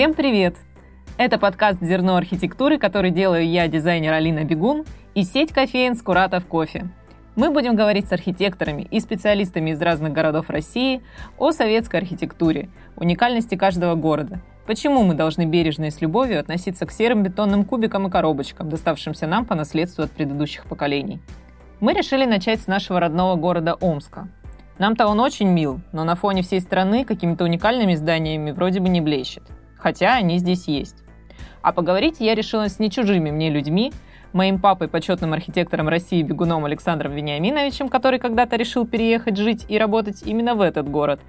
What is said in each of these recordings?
Всем привет! Это подкаст «Зерно архитектуры», который делаю я, дизайнер Алина Бегун, и сеть кофеин «Скуратов кофе». Мы будем говорить с архитекторами и специалистами из разных городов России о советской архитектуре, уникальности каждого города, почему мы должны бережно и с любовью относиться к серым бетонным кубикам и коробочкам, доставшимся нам по наследству от предыдущих поколений. Мы решили начать с нашего родного города Омска. Нам-то он очень мил, но на фоне всей страны какими-то уникальными зданиями вроде бы не блещет. Хотя они здесь есть. А поговорить я решила с не чужими мне людьми, моим папой, почетным архитектором России Бегуном Александром Вениаминовичем, который когда-то решил переехать жить и работать именно в этот город,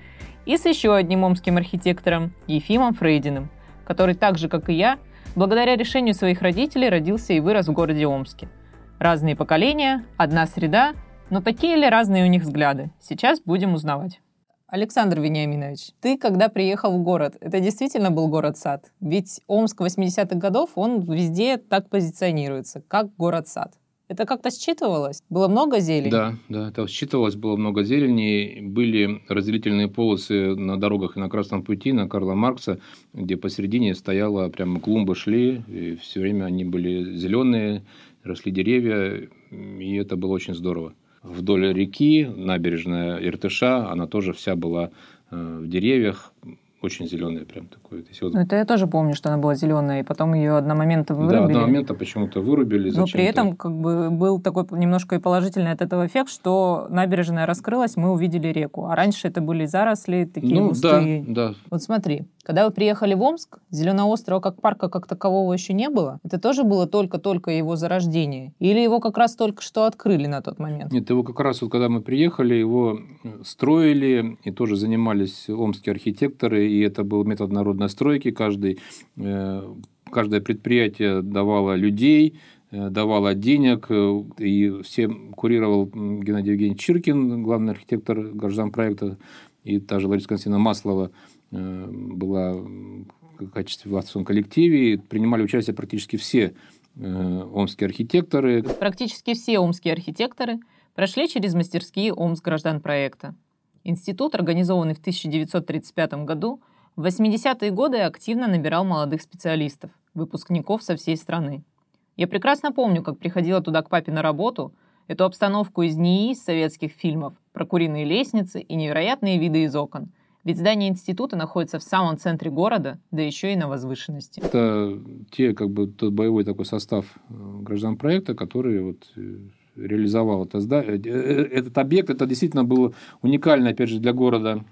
и с еще одним омским архитектором Ефимом Фрейдиным, который так же, как и я, благодаря решению своих родителей родился и вырос в городе Омске. Разные поколения, одна среда, но такие ли разные у них взгляды? Сейчас будем узнавать. Александр Вениаминович, ты когда приехал в город, это действительно был город-сад? Ведь Омск 80-х годов, он везде так позиционируется, как город-сад. Это как-то считывалось? Было много зелени? Да, да, это считывалось, было много зелени. Были разделительные полосы на дорогах и на Красном пути, на Карла Маркса, где посередине стояла прямо клумбы шли, и все время они были зеленые, росли деревья, и это было очень здорово вдоль реки, набережная Иртыша, она тоже вся была э, в деревьях, очень зеленая прям такое. Вот... Ну, это я тоже помню, что она была зеленая, и потом ее одномоментно вырубили. Да, одномоментно почему-то вырубили. Но при этом как бы был такой немножко и положительный от этого эффект, что набережная раскрылась, мы увидели реку. А раньше это были заросли такие ну, густые. Да, да. Вот смотри, когда вы приехали в Омск, Зеленого острова как парка как такового еще не было. Это тоже было только-только его зарождение? Или его как раз только что открыли на тот момент? Нет, его как раз вот когда мы приехали, его строили и тоже занимались омские архитекторы, и это был метод народной стройки. Каждый, э, каждое предприятие давало людей, э, давало денег, э, и всем курировал Геннадий Евгеньевич Чиркин, главный архитектор граждан проекта, и та же Лариса Константиновна Маслова была в качестве власти в коллективе, принимали участие практически все омские архитекторы. Практически все омские архитекторы прошли через мастерские Омск граждан проекта. Институт, организованный в 1935 году, в 80-е годы активно набирал молодых специалистов, выпускников со всей страны. Я прекрасно помню, как приходила туда к папе на работу, эту обстановку из НИИ, из советских фильмов, про куриные лестницы и невероятные виды из окон. Ведь здание института находится в самом центре города, да еще и на возвышенности. Это те, как бы, тот боевой такой состав э, граждан проекта, который вот э, реализовал это здание. Э, этот объект, это действительно было уникально, опять же, для города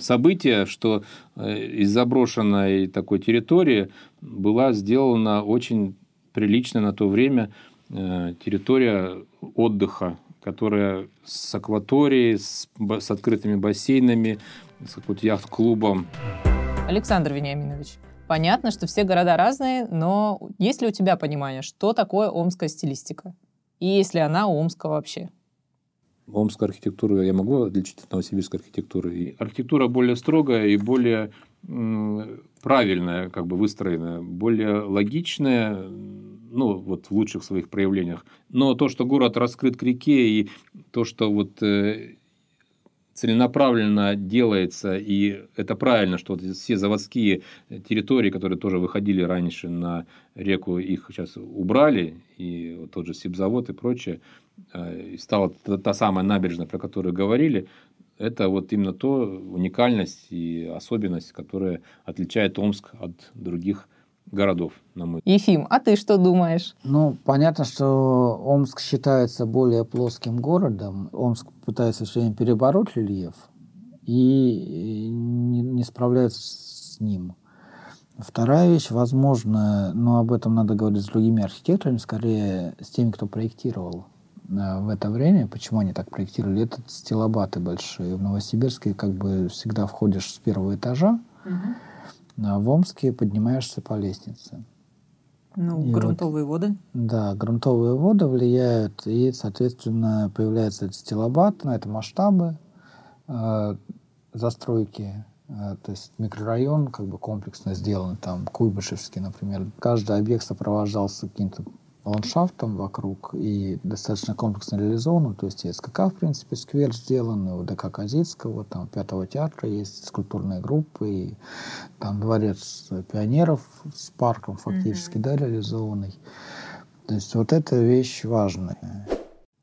событие, что из заброшенной такой территории была сделана очень приличная на то время территория отдыха, которая с акваторией, с, с открытыми бассейнами, с каким-то яхт-клубом. Александр Вениаминович, понятно, что все города разные, но есть ли у тебя понимание, что такое омская стилистика? И есть ли она у Омска вообще? Омскую архитектуру я могу отличить от новосибирской архитектуры. И архитектура более строгая и более правильная, как бы выстроенная, более логичная, ну, вот в лучших своих проявлениях. Но то, что город раскрыт к реке, и то, что вот э, целенаправленно делается, и это правильно, что вот все заводские территории, которые тоже выходили раньше на реку, их сейчас убрали, и вот тот же Сибзавод и прочее, э, стала та, та самая набережная, про которую говорили, это вот именно то уникальность и особенность, которая отличает Омск от других городов, на мой Ефим, а ты что думаешь? Ну, понятно, что Омск считается более плоским городом. Омск пытается все время перебороть рельеф и не, не справляется с ним. Вторая вещь, возможно, но об этом надо говорить с другими архитекторами, скорее с теми, кто проектировал э, в это время. Почему они так проектировали? Это стилобаты большие. В Новосибирске как бы всегда входишь с первого этажа, угу в Омске поднимаешься по лестнице. Ну, и грунтовые вот, воды? Да, грунтовые воды влияют, и, соответственно, появляется стилобат, на это масштабы э, застройки, э, то есть микрорайон как бы комплексно сделан, там Куйбышевский, например. Каждый объект сопровождался каким-то ландшафтом вокруг и достаточно комплексно реализован. То есть и СКК, в принципе, сквер сделан, и у ДК Казицкого, там Пятого театра есть скульптурные группы, и там дворец пионеров с парком фактически, mm-hmm. да, реализованный. То есть вот эта вещь важная.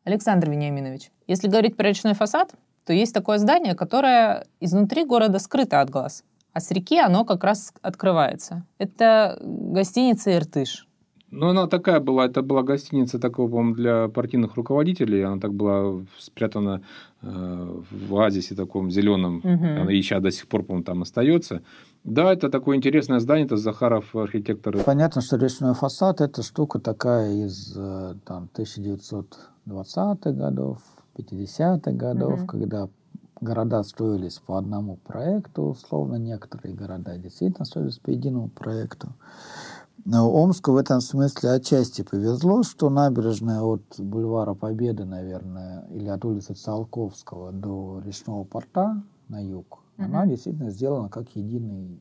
Александр Вениаминович, если говорить про речной фасад, то есть такое здание, которое изнутри города скрыто от глаз, а с реки оно как раз открывается. Это гостиница «Иртыш». Ну, она такая была, это была гостиница такого, по для партийных руководителей. Она так была спрятана э, в оазисе таком зеленом. Угу. Она еще до сих пор, по-моему, там остается. Да, это такое интересное здание, это Захаров архитектор. Понятно, что речной фасад – это штука такая из э, там, 1920-х годов, 50-х годов, угу. когда города строились по одному проекту, условно, некоторые города действительно строились по единому проекту. Омску в этом смысле отчасти повезло, что набережная от бульвара Победы, наверное, или от улицы Циолковского до речного порта на юг, угу. она действительно сделана как единый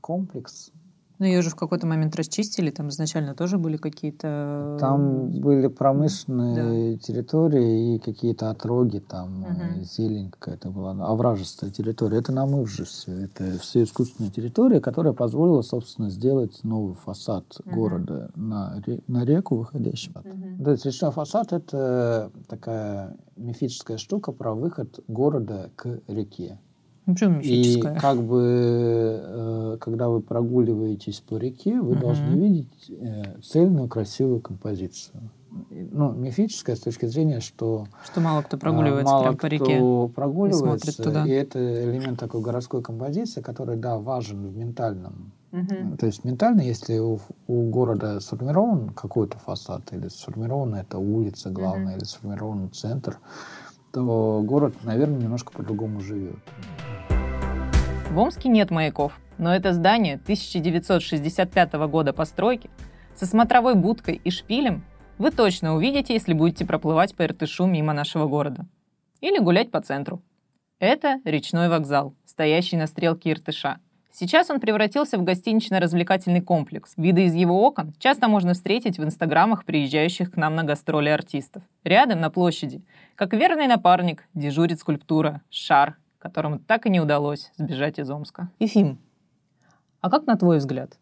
комплекс но ее же в какой-то момент расчистили, там изначально тоже были какие-то... Там были промышленные да. территории и какие-то отроги, там угу. зелень какая-то была, овражистая территория. Это намыв же все. Это все искусственная территория, которая позволила, собственно, сделать новый фасад угу. города на, на реку выходящий. Угу. То есть речной фасад — это такая мифическая штука про выход города к реке. Почему мифическая? И как бы, э, когда вы прогуливаетесь по реке, вы угу. должны видеть э, цельную, красивую композицию. Ну, мифическая с точки зрения, что... Что мало кто прогуливается мало прямо по реке. Кто прогуливается, и, туда. и это элемент такой городской композиции, который, да, важен в ментальном. Угу. То есть ментально, если у, у города сформирован какой-то фасад, или сформирована эта улица главная, угу. или сформирован центр, то город, наверное, немножко по-другому живет. В Омске нет маяков, но это здание 1965 года постройки со смотровой будкой и шпилем вы точно увидите, если будете проплывать по Иртышу мимо нашего города. Или гулять по центру. Это речной вокзал, стоящий на стрелке Иртыша. Сейчас он превратился в гостинично-развлекательный комплекс. Виды из его окон часто можно встретить в инстаграмах приезжающих к нам на гастроли артистов. Рядом, на площади, как верный напарник, дежурит скульптура «Шар», которому так и не удалось сбежать из Омска. Ефим, а как на твой взгляд?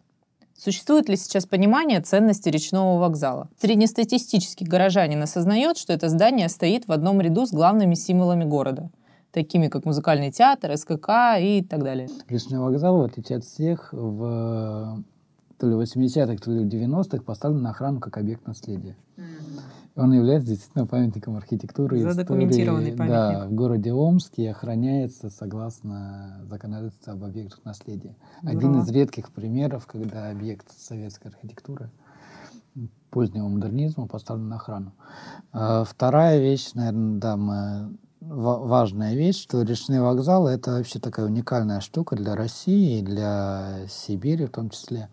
Существует ли сейчас понимание ценности речного вокзала? Среднестатистический горожанин осознает, что это здание стоит в одном ряду с главными символами города, такими как музыкальный театр, СКК и так далее. Речной вокзал, в отличие от всех, в то ли 80-х, то ли 90-х поставлен на охрану как объект наследия. Он является действительно памятником архитектуры и истории. Памятник. Да, в городе Омске и охраняется согласно законодательству об объектах наследия. Здорово. Один из редких примеров, когда объект советской архитектуры позднего модернизма поставлен на охрану. А вторая вещь, наверное, да, мы важная вещь, что речные вокзалы — это вообще такая уникальная штука для России и для Сибири в том числе.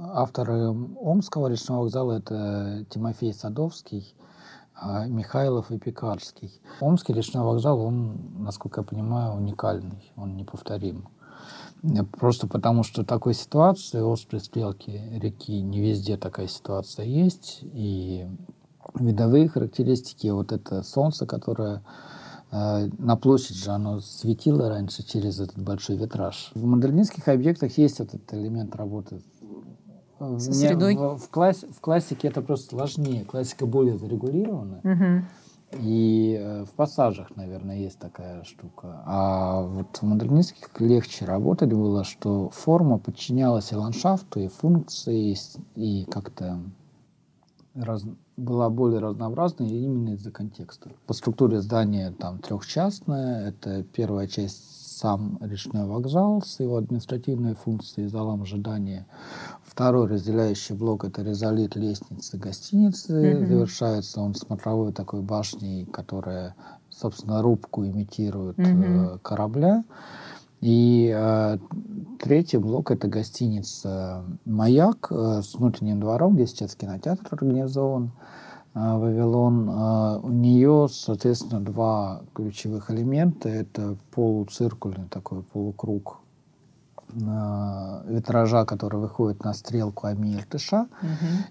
Авторы Омского речного вокзала – это Тимофей Садовский, а Михайлов и Пекарский. Омский речной вокзал, он, насколько я понимаю, уникальный, он неповторим. Просто потому, что такой ситуации, острой стрелки реки, не везде такая ситуация есть. И видовые характеристики, вот это солнце, которое на площадь же оно светило раньше через этот большой витраж. В модернистских объектах есть этот элемент работы. Со средой? В, в, класс, в классике это просто сложнее. Классика более зарегулирована. Угу. И э, в пассажах, наверное, есть такая штука. А вот в модернистских легче работать было, что форма подчинялась и ландшафту, и функции, и как-то раз, была более разнообразной именно из-за контекста. По структуре здания там трехчастное. Это первая часть сам речной вокзал с его административной функцией, залом ожидания. Второй разделяющий блок – это резолит лестницы гостиницы. Mm-hmm. Завершается он смотровой такой башней, которая, собственно, рубку имитирует mm-hmm. корабля. И э, третий блок – это гостиница «Маяк» э, с внутренним двором, где сейчас кинотеатр организован. Э, Вавилон. Э, у нее, соответственно, два ключевых элемента. Это полуциркульный такой полукруг э, витража, который выходит на стрелку Ами-Иртыша,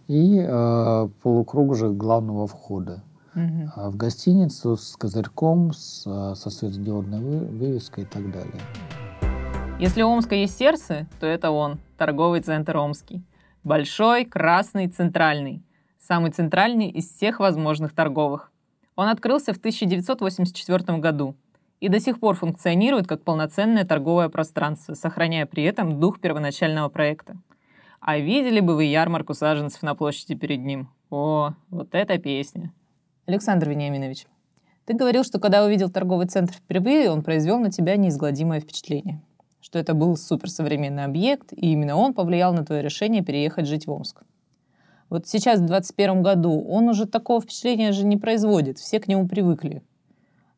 и э, полукруг главного входа. Угу. В гостиницу с козырьком, с, со светодиодной вывеской и так далее. Если у Омска есть сердце, то это он, торговый центр Омский. Большой, красный, центральный. Самый центральный из всех возможных торговых. Он открылся в 1984 году и до сих пор функционирует как полноценное торговое пространство, сохраняя при этом дух первоначального проекта. А видели бы вы ярмарку саженцев на площади перед ним? О, вот эта песня. Александр Вениаминович, ты говорил, что когда увидел торговый центр впервые, он произвел на тебя неизгладимое впечатление что это был суперсовременный объект, и именно он повлиял на твое решение переехать жить в Омск. Вот сейчас, в 2021 году, он уже такого впечатления же не производит, все к нему привыкли.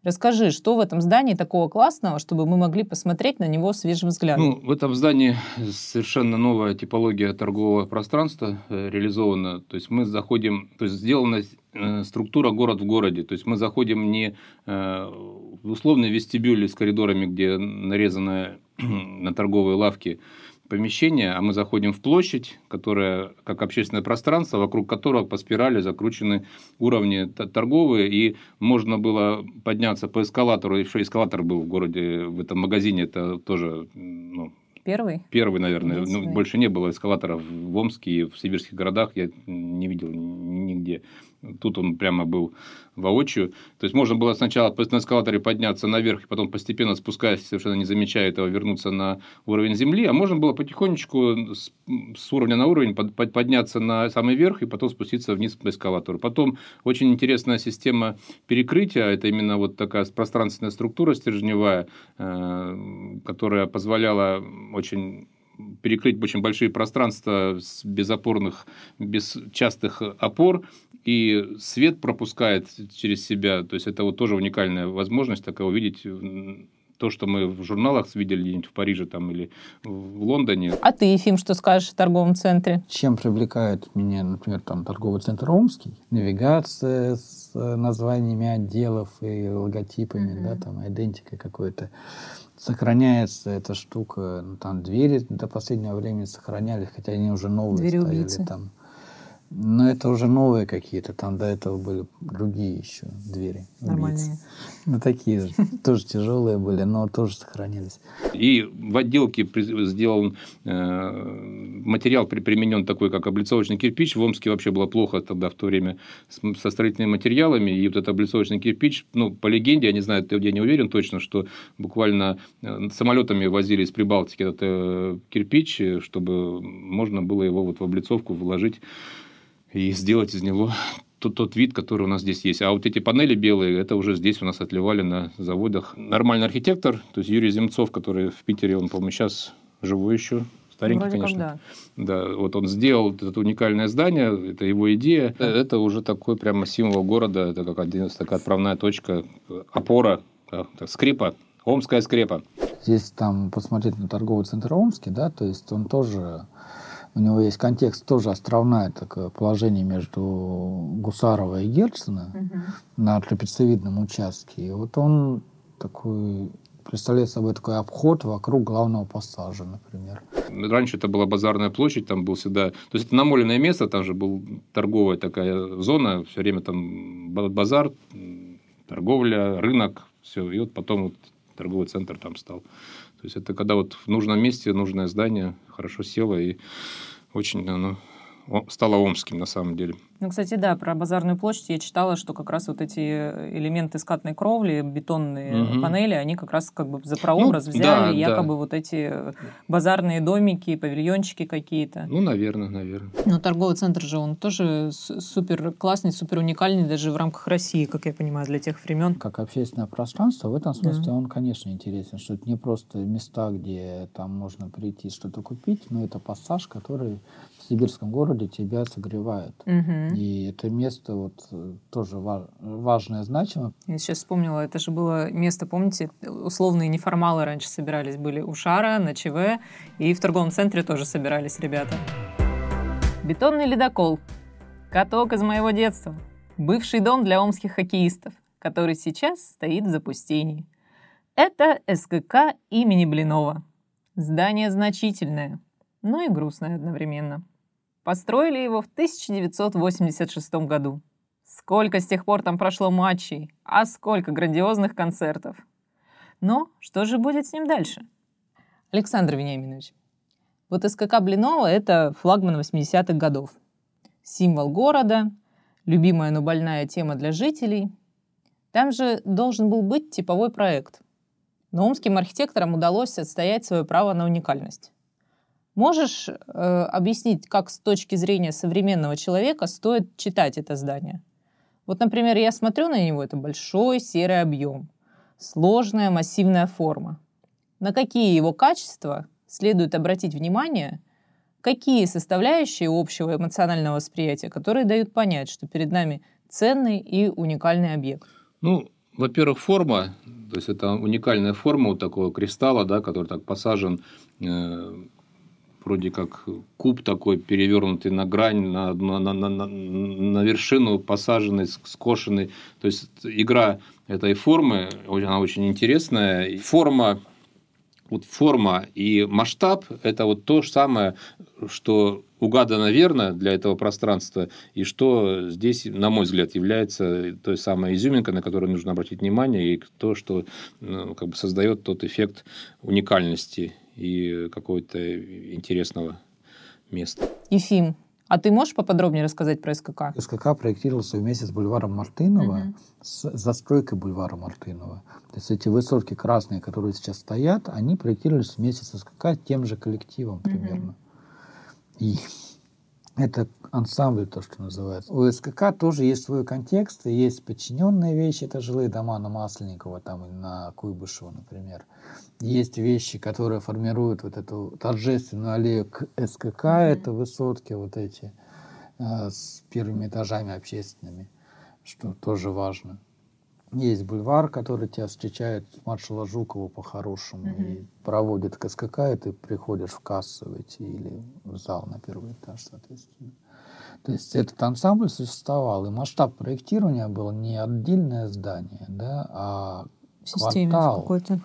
Расскажи, что в этом здании такого классного, чтобы мы могли посмотреть на него свежим взглядом? Ну, в этом здании совершенно новая типология торгового пространства э, реализована. То есть мы заходим, то есть сделана э, структура город в городе. То есть мы заходим не э, в условный вестибюль с коридорами, где нарезанная на торговые лавки помещение, а мы заходим в площадь, которая как общественное пространство, вокруг которого по спирали закручены уровни торговые, и можно было подняться по эскалатору, еще эскалатор был в городе, в этом магазине, это тоже ну, Первый? Первый, наверное. Ну, больше не было эскалаторов в Омске и в сибирских городах. Я не видел нигде. Тут он прямо был воочию. То есть можно было сначала на эскалаторе подняться наверх, и потом постепенно спускаясь, совершенно не замечая этого, вернуться на уровень земли. А можно было потихонечку с, с уровня на уровень под, под, подняться на самый верх и потом спуститься вниз по эскалатору. Потом очень интересная система перекрытия. Это именно вот такая пространственная структура стержневая, э, которая позволяла очень перекрыть очень большие пространства без опорных, без частых опор, и свет пропускает через себя. То есть это вот тоже уникальная возможность такая увидеть то, что мы в журналах видели где-нибудь в Париже там, или в Лондоне. А ты, Ефим, что скажешь о торговом центре? Чем привлекает меня, например, там торговый центр Омский? Навигация с названиями отделов и логотипами, mm-hmm. да, там, идентикой какой-то сохраняется эта штука, ну, там двери до последнего времени сохранялись, хотя они уже новые Двери стояли убийцы. там. Но это уже новые какие-то, там до этого были другие еще двери. Нормальные. Ну, такие же, тоже тяжелые были, но тоже сохранились. И в отделке сделан э, материал применен такой, как облицовочный кирпич. В Омске вообще было плохо тогда в то время со строительными материалами. И вот этот облицовочный кирпич, ну, по легенде, я не знаю, я не уверен точно, что буквально э, самолетами возили из Прибалтики этот э, кирпич, чтобы можно было его вот в облицовку вложить и сделать из него тот, тот вид, который у нас здесь есть. А вот эти панели белые, это уже здесь у нас отливали на заводах. Нормальный архитектор, то есть Юрий Земцов, который в Питере, он, по-моему, сейчас живой еще. Старенький, Вроде конечно. Как, да. да, вот он сделал это уникальное здание, это его идея. Это уже такой прямо символ города, это как один, такая отправная точка, опора, скрипа, Омская скрепа. Здесь там посмотреть на торговый центр Омский, да, то есть он тоже у него есть контекст тоже островное такое положение между Гусарова и Герцена угу. на трапециевидном участке. И вот он такой представляет собой такой обход вокруг главного пассажа, например. Раньше это была базарная площадь, там был всегда... То есть, это намоленное место, там же был торговая такая зона, все время там базар, торговля, рынок, все. И вот потом вот торговый центр там стал. То есть, это когда вот в нужном месте нужное здание хорошо село и очень оно стало омским на самом деле. Ну, кстати, да, про базарную площадь я читала, что как раз вот эти элементы скатной кровли, бетонные угу. панели, они как раз как бы за прообраз ну, взяли, да, якобы да. вот эти базарные домики, павильончики какие-то. Ну, наверное, наверное. Но торговый центр же, он тоже супер классный, супер уникальный даже в рамках России, как я понимаю, для тех времен. Как общественное пространство, в этом смысле да. он, конечно, интересен, что это не просто места, где там можно прийти что-то купить, но это пассаж, который сибирском городе тебя согревает. Угу. И это место вот э, тоже важное, значимое. Я сейчас вспомнила, это же было место, помните, условные неформалы раньше собирались, были у Шара, на ЧВ, и в торговом центре тоже собирались ребята. Бетонный ледокол. Каток из моего детства. Бывший дом для омских хоккеистов, который сейчас стоит в запустении. Это СКК имени Блинова. Здание значительное, но и грустное одновременно. Построили его в 1986 году. Сколько с тех пор там прошло матчей, а сколько грандиозных концертов. Но что же будет с ним дальше? Александр Вениаминович, вот СКК Блинова – это флагман 80-х годов. Символ города, любимая, но больная тема для жителей. Там же должен был быть типовой проект. Но омским архитекторам удалось отстоять свое право на уникальность. Можешь э, объяснить, как с точки зрения современного человека стоит читать это здание? Вот, например, я смотрю на него, это большой серый объем, сложная массивная форма. На какие его качества следует обратить внимание, какие составляющие общего эмоционального восприятия, которые дают понять, что перед нами ценный и уникальный объект? Ну, во-первых, форма, то есть это уникальная форма вот такого кристалла, да, который так посажен э, вроде как куб такой перевернутый на грань, на, на, на, на, на вершину посаженный, скошенный. То есть игра этой формы, она очень интересная. Форма вот форма и масштаб – это вот то же самое, что угадано верно для этого пространства, и что здесь, на мой взгляд, является той самой изюминкой, на которую нужно обратить внимание, и то, что ну, как бы создает тот эффект уникальности и какого-то интересного места. Ефим, а ты можешь поподробнее рассказать про СКК? СКК проектировался вместе с бульваром Мартынова, угу. с застройкой бульвара Мартынова. То есть эти высотки красные, которые сейчас стоят, они проектировались вместе с СКК тем же коллективом примерно. Угу. И это ансамбль, то, что называется. У СКК тоже есть свой контекст, и есть подчиненные вещи, это жилые дома на Масленникова, там на Куйбышева, например. Есть вещи, которые формируют вот эту торжественную аллею к СКК, это высотки вот эти э, с первыми этажами общественными, что тоже важно. Есть бульвар, который тебя встречает маршала Жукова по-хорошему mm-hmm. и проводит к СКК, и ты приходишь в кассу идти или в зал на первый этаж, соответственно. То есть этот ансамбль существовал, и масштаб проектирования был не отдельное здание, да, а Системе квартал, какой-то.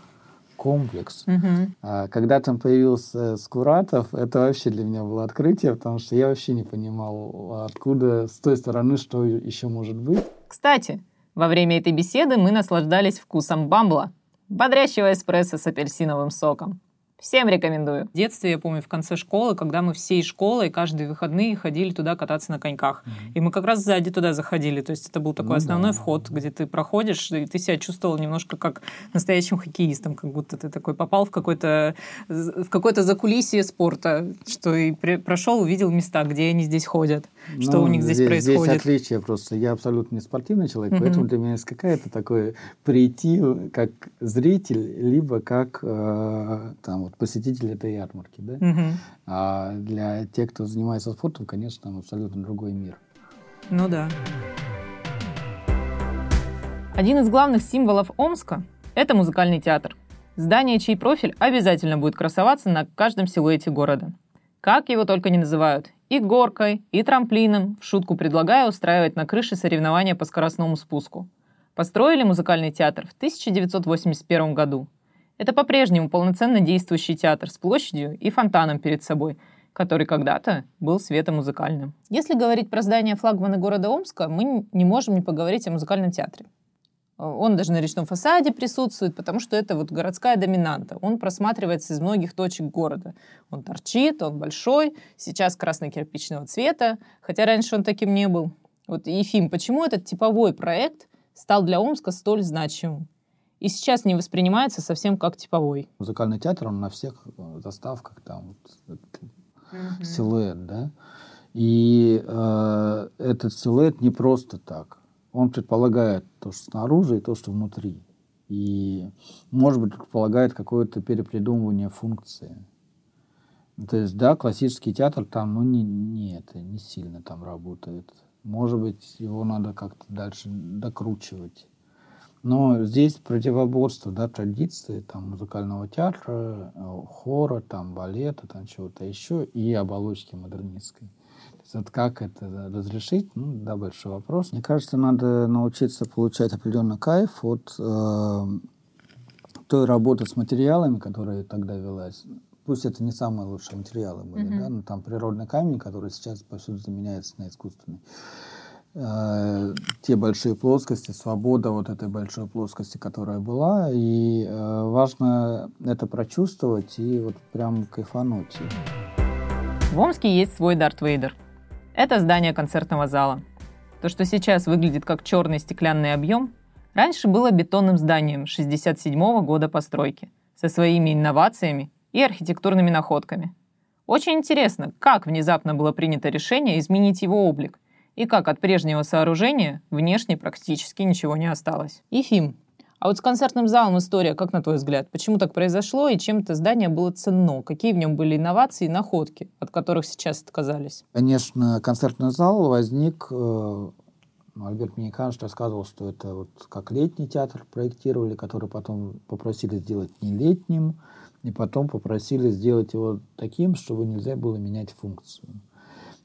комплекс. Угу. А, когда там появился Скуратов, это вообще для меня было открытие, потому что я вообще не понимал, откуда с той стороны что еще может быть. Кстати, во время этой беседы мы наслаждались вкусом бамбла, бодрящего эспрессо с апельсиновым соком. Всем рекомендую. В детстве, я помню, в конце школы, когда мы всей школой каждые выходные ходили туда кататься на коньках. Mm-hmm. И мы как раз сзади туда заходили. То есть это был такой ну, основной да. вход, где ты проходишь, и ты себя чувствовал немножко как настоящим хоккеистом, как будто ты такой попал в какой-то в какое-то закулисье спорта, что и прошел, увидел места, где они здесь ходят, ну, что у них здесь, здесь происходит. Здесь отличие просто. Я абсолютно не спортивный человек, mm-hmm. поэтому для меня СКК это такое прийти как зритель, либо как э, там вот посетитель этой ярмарки. Да? Угу. А для тех, кто занимается спортом, конечно, там абсолютно другой мир. Ну да. Один из главных символов Омска – это музыкальный театр. Здание, чей профиль обязательно будет красоваться на каждом силуэте города. Как его только не называют. И горкой, и трамплином, в шутку предлагая устраивать на крыше соревнования по скоростному спуску. Построили музыкальный театр в 1981 году – это по-прежнему полноценно действующий театр с площадью и фонтаном перед собой, который когда-то был светомузыкальным. Если говорить про здание флагмана города Омска, мы не можем не поговорить о музыкальном театре. Он даже на речном фасаде присутствует, потому что это вот городская доминанта. Он просматривается из многих точек города. Он торчит, он большой, сейчас красно-кирпичного цвета, хотя раньше он таким не был. Вот, Ефим, почему этот типовой проект стал для Омска столь значимым? И сейчас не воспринимается совсем как типовой. Музыкальный театр, он на всех э, заставках там вот, mm-hmm. силуэт, да, и э, этот силуэт не просто так. Он предполагает то, что снаружи, и то, что внутри. И, может быть, предполагает какое-то перепридумывание функции. То есть, да, классический театр там, ну, не, не это, не сильно там работает. Может быть, его надо как-то дальше докручивать. Но здесь противоборство да, традиции там, музыкального театра, э, хора, там, балета, там, чего-то еще и оболочки модернистской. То есть, вот как это разрешить, ну, да, большой вопрос. Мне кажется, надо научиться получать определенный кайф от э, той работы с материалами, которая тогда велась. пусть это не самые лучшие материалы были, Мгм. да, но там природный камень, который сейчас повсюду заменяется на искусственный. Э, Те большие плоскости, свобода вот этой большой плоскости, которая была, и э, важно это прочувствовать и вот прям кайфануть. В Омске есть свой Дарт Вейдер. Это здание концертного зала. То, что сейчас выглядит как черный стеклянный объем, раньше было бетонным зданием 67 года постройки со своими инновациями и архитектурными находками. Очень интересно, как внезапно было принято решение изменить его облик и как от прежнего сооружения внешне практически ничего не осталось. Ефим, а вот с концертным залом история, как на твой взгляд? Почему так произошло и чем это здание было ценно? Какие в нем были инновации и находки, от которых сейчас отказались? Конечно, концертный зал возник, э, ну, Альберт Миниканович рассказывал, что это вот как летний театр проектировали, который потом попросили сделать не летним, и потом попросили сделать его таким, чтобы нельзя было менять функцию.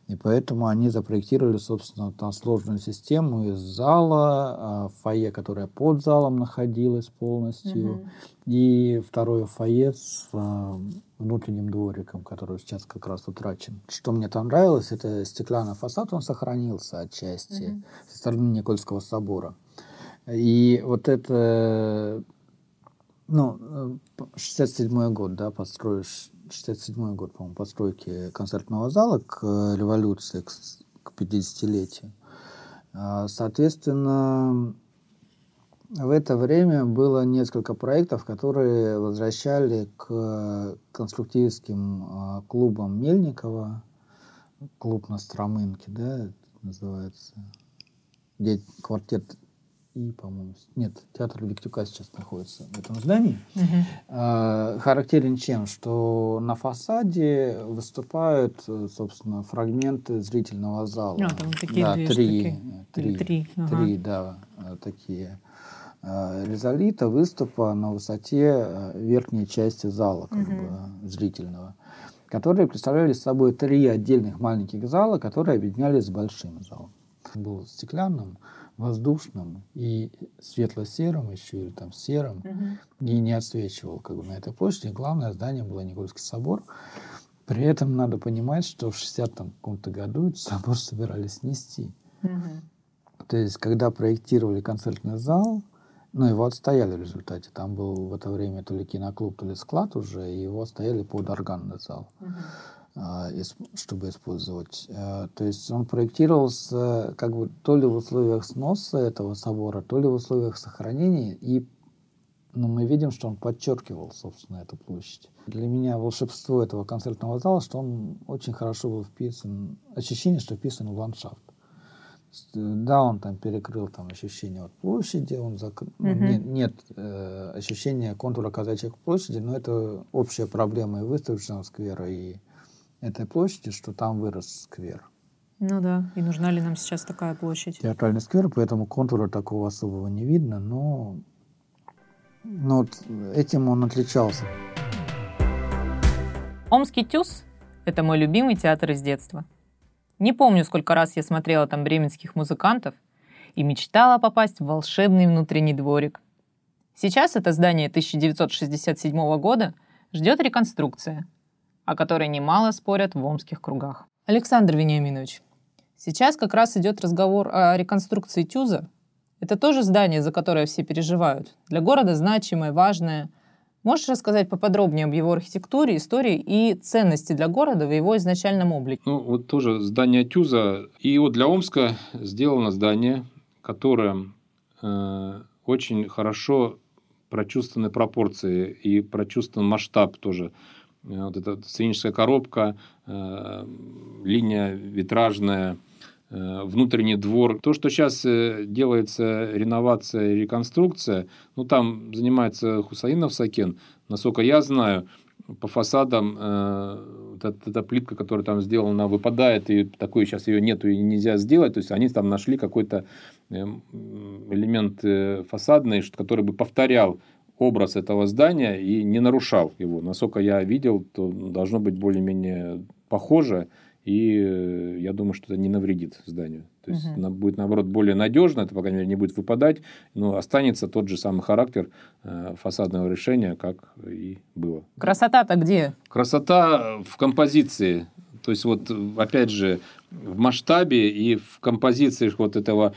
И поэтому они запроектировали, собственно, там сложную систему из зала, а, фойе, которое под залом находилось полностью, и второе фойе с а, внутренним двориком, который сейчас как раз утрачен. Что мне там нравилось, это стеклянный фасад, он сохранился отчасти Мгм. со стороны Никольского собора. И вот это, ну, 67 год, да, построишь, 67 год, по-моему, постройки концертного зала к э, революции, к, к 50-летию. А, Соответственно, в это время было несколько проектов, которые возвращали к конструктивистским а, клубам Мельникова, клуб на Стромынке, да, это называется, где квартет И, по-моему, нет, театр Виктюка сейчас находится в этом здании. А, характерен чем? Что на фасаде выступают, э, собственно, фрагменты зрительного зала. А, там такие да, две три, штуки. три, три. ага. Три, да, э, такие. э, Резолита выступа на высоте э, верхней части зала, как Мгм. бы, зрительного, которые представляли собой три отдельных маленьких зала, которые объединялись с большим залом. Был стеклянным, воздушным и светло-серым еще, или там серым, Мгм. и не отсвечивал как бы, на этой площади. Главное здание было Никольский собор. При этом надо понимать, что в 60 каком-то году этот собор собирались снести. Мгм. То есть, когда проектировали концертный зал, ну, его отстояли в результате. Там был в это время то ли киноклуб, то ли склад уже, и его отстояли под органный зал, Мгм. А, чтобы использовать. А, То есть он проектировался как бы то ли в условиях сноса этого собора, то ли в условиях сохранения, и ну, мы видим, что он подчеркивал, собственно, эту площадь. Для меня волшебство этого концертного зала, что он очень хорошо был вписан, ощущение, что вписан в ландшафт. Э, Да, он там перекрыл там ощущение от площади, он закрыл, Мгм. нет, нет э, ощущения контура казачьей площади, но это общая проблема и выставочного сквера, и этой площади, что там вырос сквер. Ну да, и нужна ли нам сейчас такая площадь? Театральный сквер, поэтому контура такого особого не видно, но, но вот этим он отличался. Омский ТЮЗ – это мой любимый театр из детства. Не помню, сколько раз я смотрела там бременских музыкантов и мечтала попасть в волшебный внутренний дворик. Сейчас это здание 1967 года ждет реконструкция, о которой немало спорят в омских кругах. Александр Вениаминович, сейчас как раз идет разговор о реконструкции ТЮЗа. Это тоже здание, за которое все переживают. Для города значимое, важное – Можешь рассказать поподробнее об его архитектуре, истории и ценности для города в его изначальном облике? Ну, вот тоже здание Тюза. И вот для Омска сделано здание, которое э, очень хорошо прочувствованы пропорции и прочувствован масштаб тоже. Э, Вот эта сценическая коробка, э, линия витражная, э, внутренний двор. То, что сейчас делается реновация и реконструкция, ну, там занимается Хусаинов Сакен, насколько я знаю, по фасадам э, вот эта, эта плитка, которая там сделана, выпадает, и такой сейчас ее нету и нельзя сделать. То есть они там нашли какой-то э, м, элемент фасадный, который бы повторял образ этого здания и не нарушал его. Насколько я видел, то должно быть более-менее похоже. и э, я думаю, что это не навредит зданию. То есть угу. будет, наоборот, более надежно, это, по крайней мере, не будет выпадать, но останется тот же самый характер э, фасадного решения, как и было. Красота-то где? Красота в композиции. То есть, вот, опять же, в масштабе и в композиции вот этого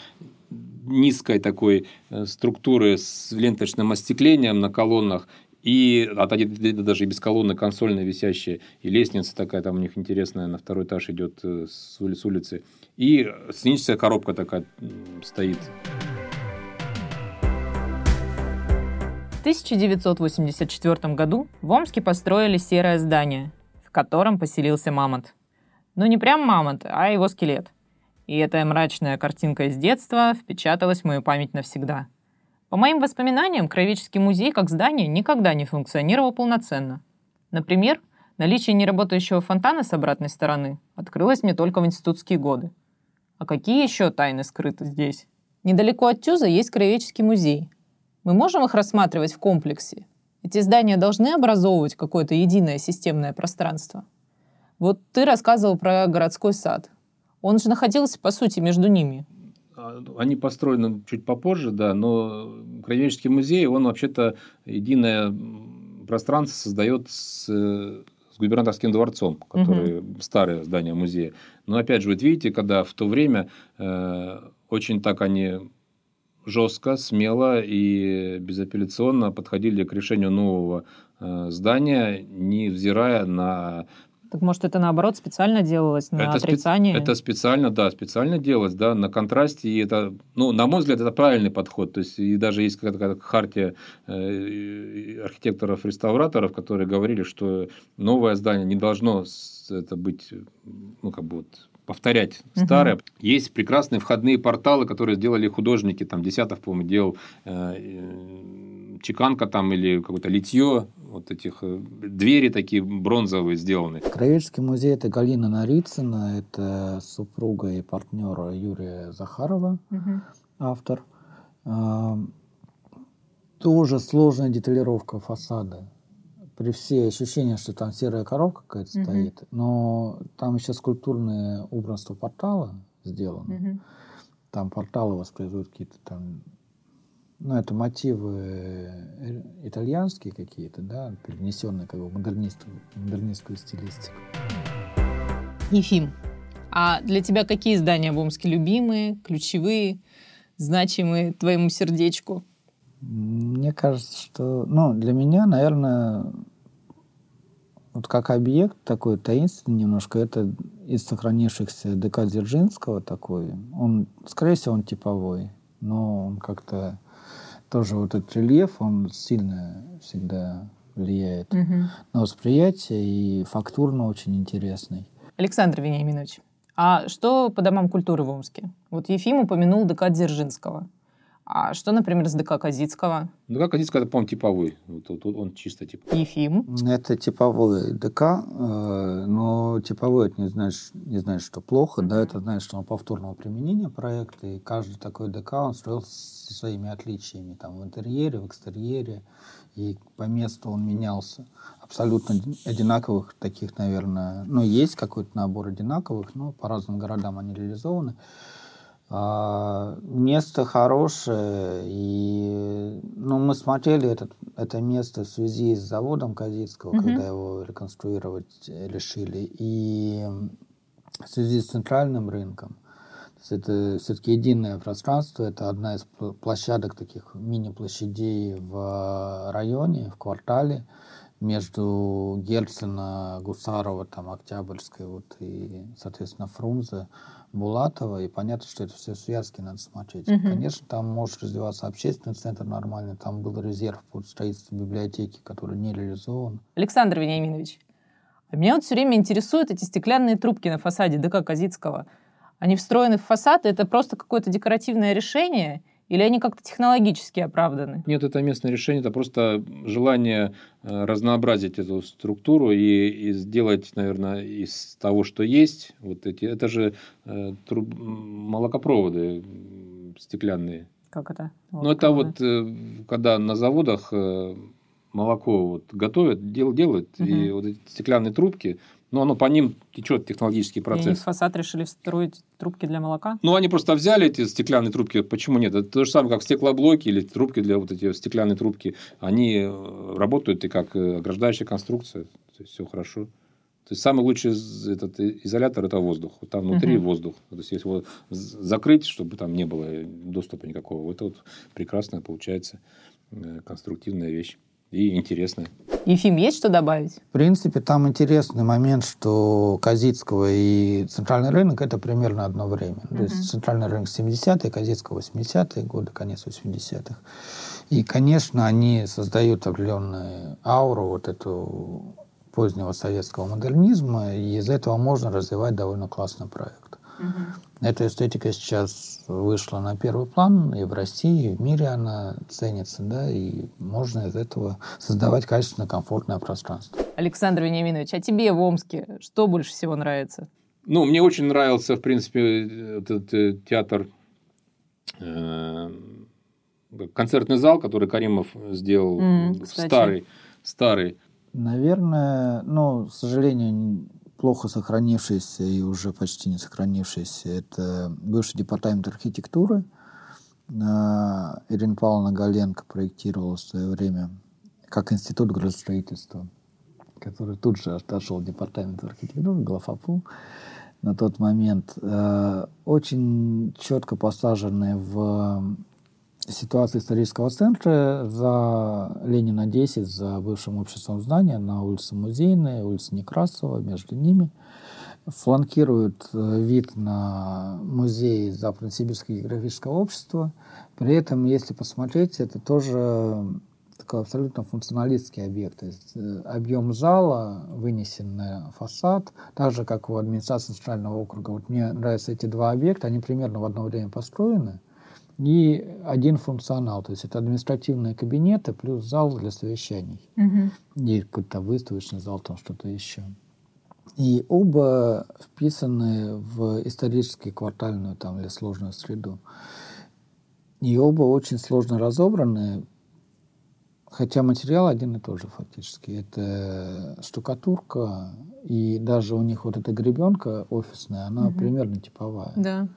низкой такой э, структуры с ленточным остеклением на колоннах и а даже без колонны консольная висящая, и лестница такая там у них интересная, на второй этаж идет э, с улицы, и сценическая коробка такая стоит. В 1984 году в Омске построили серое здание, в котором поселился мамонт. Но не прям мамонт, а его скелет. И эта мрачная картинка из детства впечаталась в мою память навсегда – по моим воспоминаниям, Краеведческий музей как здание никогда не функционировал полноценно. Например, наличие неработающего фонтана с обратной стороны открылось мне только в институтские годы. А какие еще тайны скрыты здесь? Недалеко от Тюза есть Краеведческий музей. Мы можем их рассматривать в комплексе? Эти здания должны образовывать какое-то единое системное пространство. Вот ты рассказывал про городской сад. Он же находился, по сути, между ними. А, они построены чуть попозже, да, но Краеведческий музей, он вообще-то единое пространство создает с, с губернаторским дворцом, который угу. старое здание музея. Но опять же, вот видите, когда в то время э, очень так они жестко, смело и безапелляционно подходили к решению нового э, здания, не взирая на так может, это наоборот специально делалось на это отрицание? Спе- это специально, да, специально делалось, да, на контрасте. И это, ну, на мой взгляд, это правильный подход. То есть, и даже есть какая-то хартия э, архитекторов-реставраторов, которые говорили, что новое здание не должно это быть, ну, как бы вот повторять старое. Угу. Есть прекрасные входные порталы, которые сделали художники, там Десятов, по-моему, делал э, э, чеканка там или какое-то литье вот этих э, двери такие бронзовые сделаны. Краеведческий музей – это Галина Нарицына, это супруга и партнера Юрия Захарова, угу. автор. А, тоже сложная деталировка фасада. При всей ощущении, что там серая коробка какая-то угу. стоит, но там еще скульптурное убранство портала сделано. Угу. Там порталы воспроизводят какие-то там ну, это мотивы э, итальянские какие-то, да, перенесенные как бы в модернистскую, модернистскую стилистику. Ефим, а для тебя какие здания в Омске любимые, ключевые, значимые твоему сердечку? Мне кажется, что, ну, для меня, наверное, вот как объект такой таинственный немножко, это из сохранившихся ДК Дзержинского такой. Он, скорее всего, он типовой, но он как-то тоже вот этот рельеф, он сильно всегда влияет угу. на восприятие и фактурно очень интересный. Александр Вениаминович, а что по домам культуры в Омске? Вот Ефим упомянул ДК Дзержинского. А что, например, с ДК Казицкого? ДК Казицкого, это, по-моему, типовой. Вот, вот, он чисто типовой. Ефим? Это типовой ДК, э, но типовой это не значит, не значит, что плохо, да, это значит, что он повторного применения проекта, и каждый такой ДК он строил со своими отличиями, там, в интерьере, в экстерьере, и по месту он менялся. Абсолютно одинаковых таких, наверное, ну, есть какой-то набор одинаковых, но по разным городам они реализованы. А, место хорошее, и ну, мы смотрели этот, это место в связи с заводом Казицкого, mm-hmm. когда его реконструировать решили, и в связи с центральным рынком. То есть это все-таки единое пространство, это одна из площадок таких мини-площадей в районе, в квартале между Герцена, Гусарова, там, Октябрьской вот, и, соответственно, Фрунзе. Булатова, и понятно, что это все связки надо смотреть. Угу. Конечно, там может развиваться общественный центр нормальный, там был резерв под строительство библиотеки, который не реализован. Александр Вениаминович, а меня вот все время интересуют эти стеклянные трубки на фасаде ДК Казицкого. Они встроены в фасад, это просто какое-то декоративное решение – или они как-то технологически оправданы? Нет, это местное решение, это просто желание э, разнообразить эту структуру и, и сделать, наверное, из того, что есть, вот эти, это же э, труб, молокопроводы стеклянные. Как это? Ну, это вот э, когда на заводах э, молоко вот готовят, дел, делают, угу. и вот эти стеклянные трубки, но оно по ним течет технологический И процесс. в фасад решили встроить трубки для молока? Ну, они просто взяли эти стеклянные трубки. Почему нет? Это то же самое, как стеклоблоки или трубки для вот эти стеклянные трубки. Они э, работают и как э, ограждающая конструкция. То есть, все хорошо. То есть, самый лучший этот и- изолятор – это воздух. Вот там внутри Мгм. воздух. То есть, если его закрыть, чтобы там не было доступа никакого, вот это вот прекрасная получается э, конструктивная вещь. И интересная. Ефим, есть что добавить? В принципе, там интересный момент, что Казицкого и Центральный рынок это примерно одно время. То Мгм. есть Центральный рынок 70-е, Казицкого 80-е годы, конец 80-х. И, конечно, они создают определенную ауру вот эту позднего советского модернизма, и из этого можно развивать довольно классный проект. Эта эстетика сейчас вышла на первый план и в России, и в мире она ценится, да, и можно из этого создавать качественное, комфортное пространство. Александр Вениаминович, а тебе в Омске что больше всего нравится? Ну, мне очень нравился, в принципе, этот э, театр, э, концертный зал, который Каримов сделал, кстати. старый, старый. Наверное, ну, к сожалению, плохо сохранившийся и уже почти не сохранившийся, это бывший департамент архитектуры. А, Ирина Павловна Галенко проектировала в свое время как институт градостроительства, который тут же отошел в департамент архитектуры, главапу на тот момент. Э, Очень четко посаженный в ситуации исторического центра за Ленина 10, за бывшим обществом здания на улице Музейной, улице Некрасова, между ними. Фланкирует э, вид на музей Западно-Сибирского географического общества. При этом, если посмотреть, это тоже такой абсолютно функционалистский объект. То есть э, объем зала вынесен на фасад, так же, как у администрации Центрального округа. Вот мне нравятся эти два объекта, они примерно в одно время построены. И один функционал, то есть это административные кабинеты плюс зал для совещаний. И какой-то выставочный зал, там что-то еще. И оба вписаны в исторически квартальную там, или сложную среду. И оба очень сложно разобраны, хотя материал один и тот же фактически. Это штукатурка, и даже у них вот эта гребенка офисная, она Мгм. примерно типовая. Да.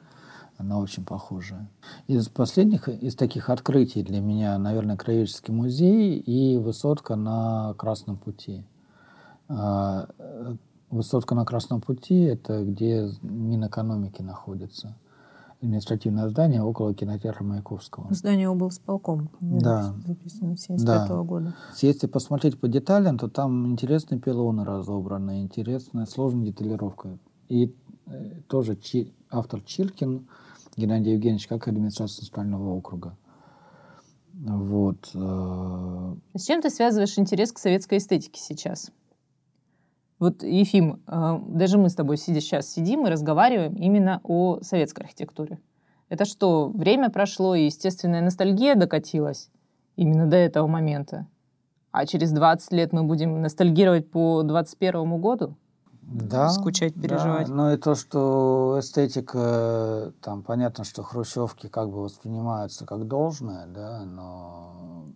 Она очень похожая. Из последних, из таких открытий для меня, наверное, Краеведческий музей и высотка на Красном пути. А, Высотка на Красном пути – это где Минэкономики находится. Административное здание около кинотеатра Маяковского. Здание облсполком. Да. Записано 75 Да. года. Если посмотреть по деталям, то там интересные пилоны разобраны, интересная сложная деталировка. И э, тоже автор Чиркин Геннадий Евгеньевич, как администрация Центрального округа. Вот. э, С чем ты связываешь интерес к советской эстетике сейчас? Вот, Ефим, э, даже мы с тобой сидя сейчас сидим и разговариваем именно о советской архитектуре. Это что, время прошло, и естественная ностальгия докатилась именно до этого момента? А через 20 лет мы будем ностальгировать по 21 году? Да, Скучать, да. переживать. Ну и то, что эстетика, там понятно, что хрущевки как бы воспринимаются как должное, да, но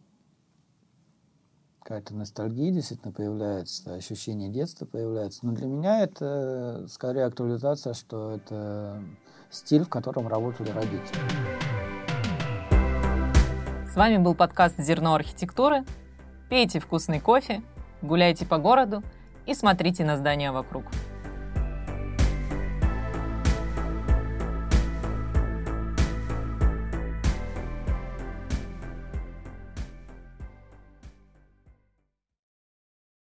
какая-то ностальгия действительно появляется, ощущение детства появляется. Но для меня это скорее актуализация, что это стиль, в котором работали родители. С вами был подкаст «Зерно архитектуры». Пейте вкусный кофе, гуляйте по городу и смотрите на здания вокруг.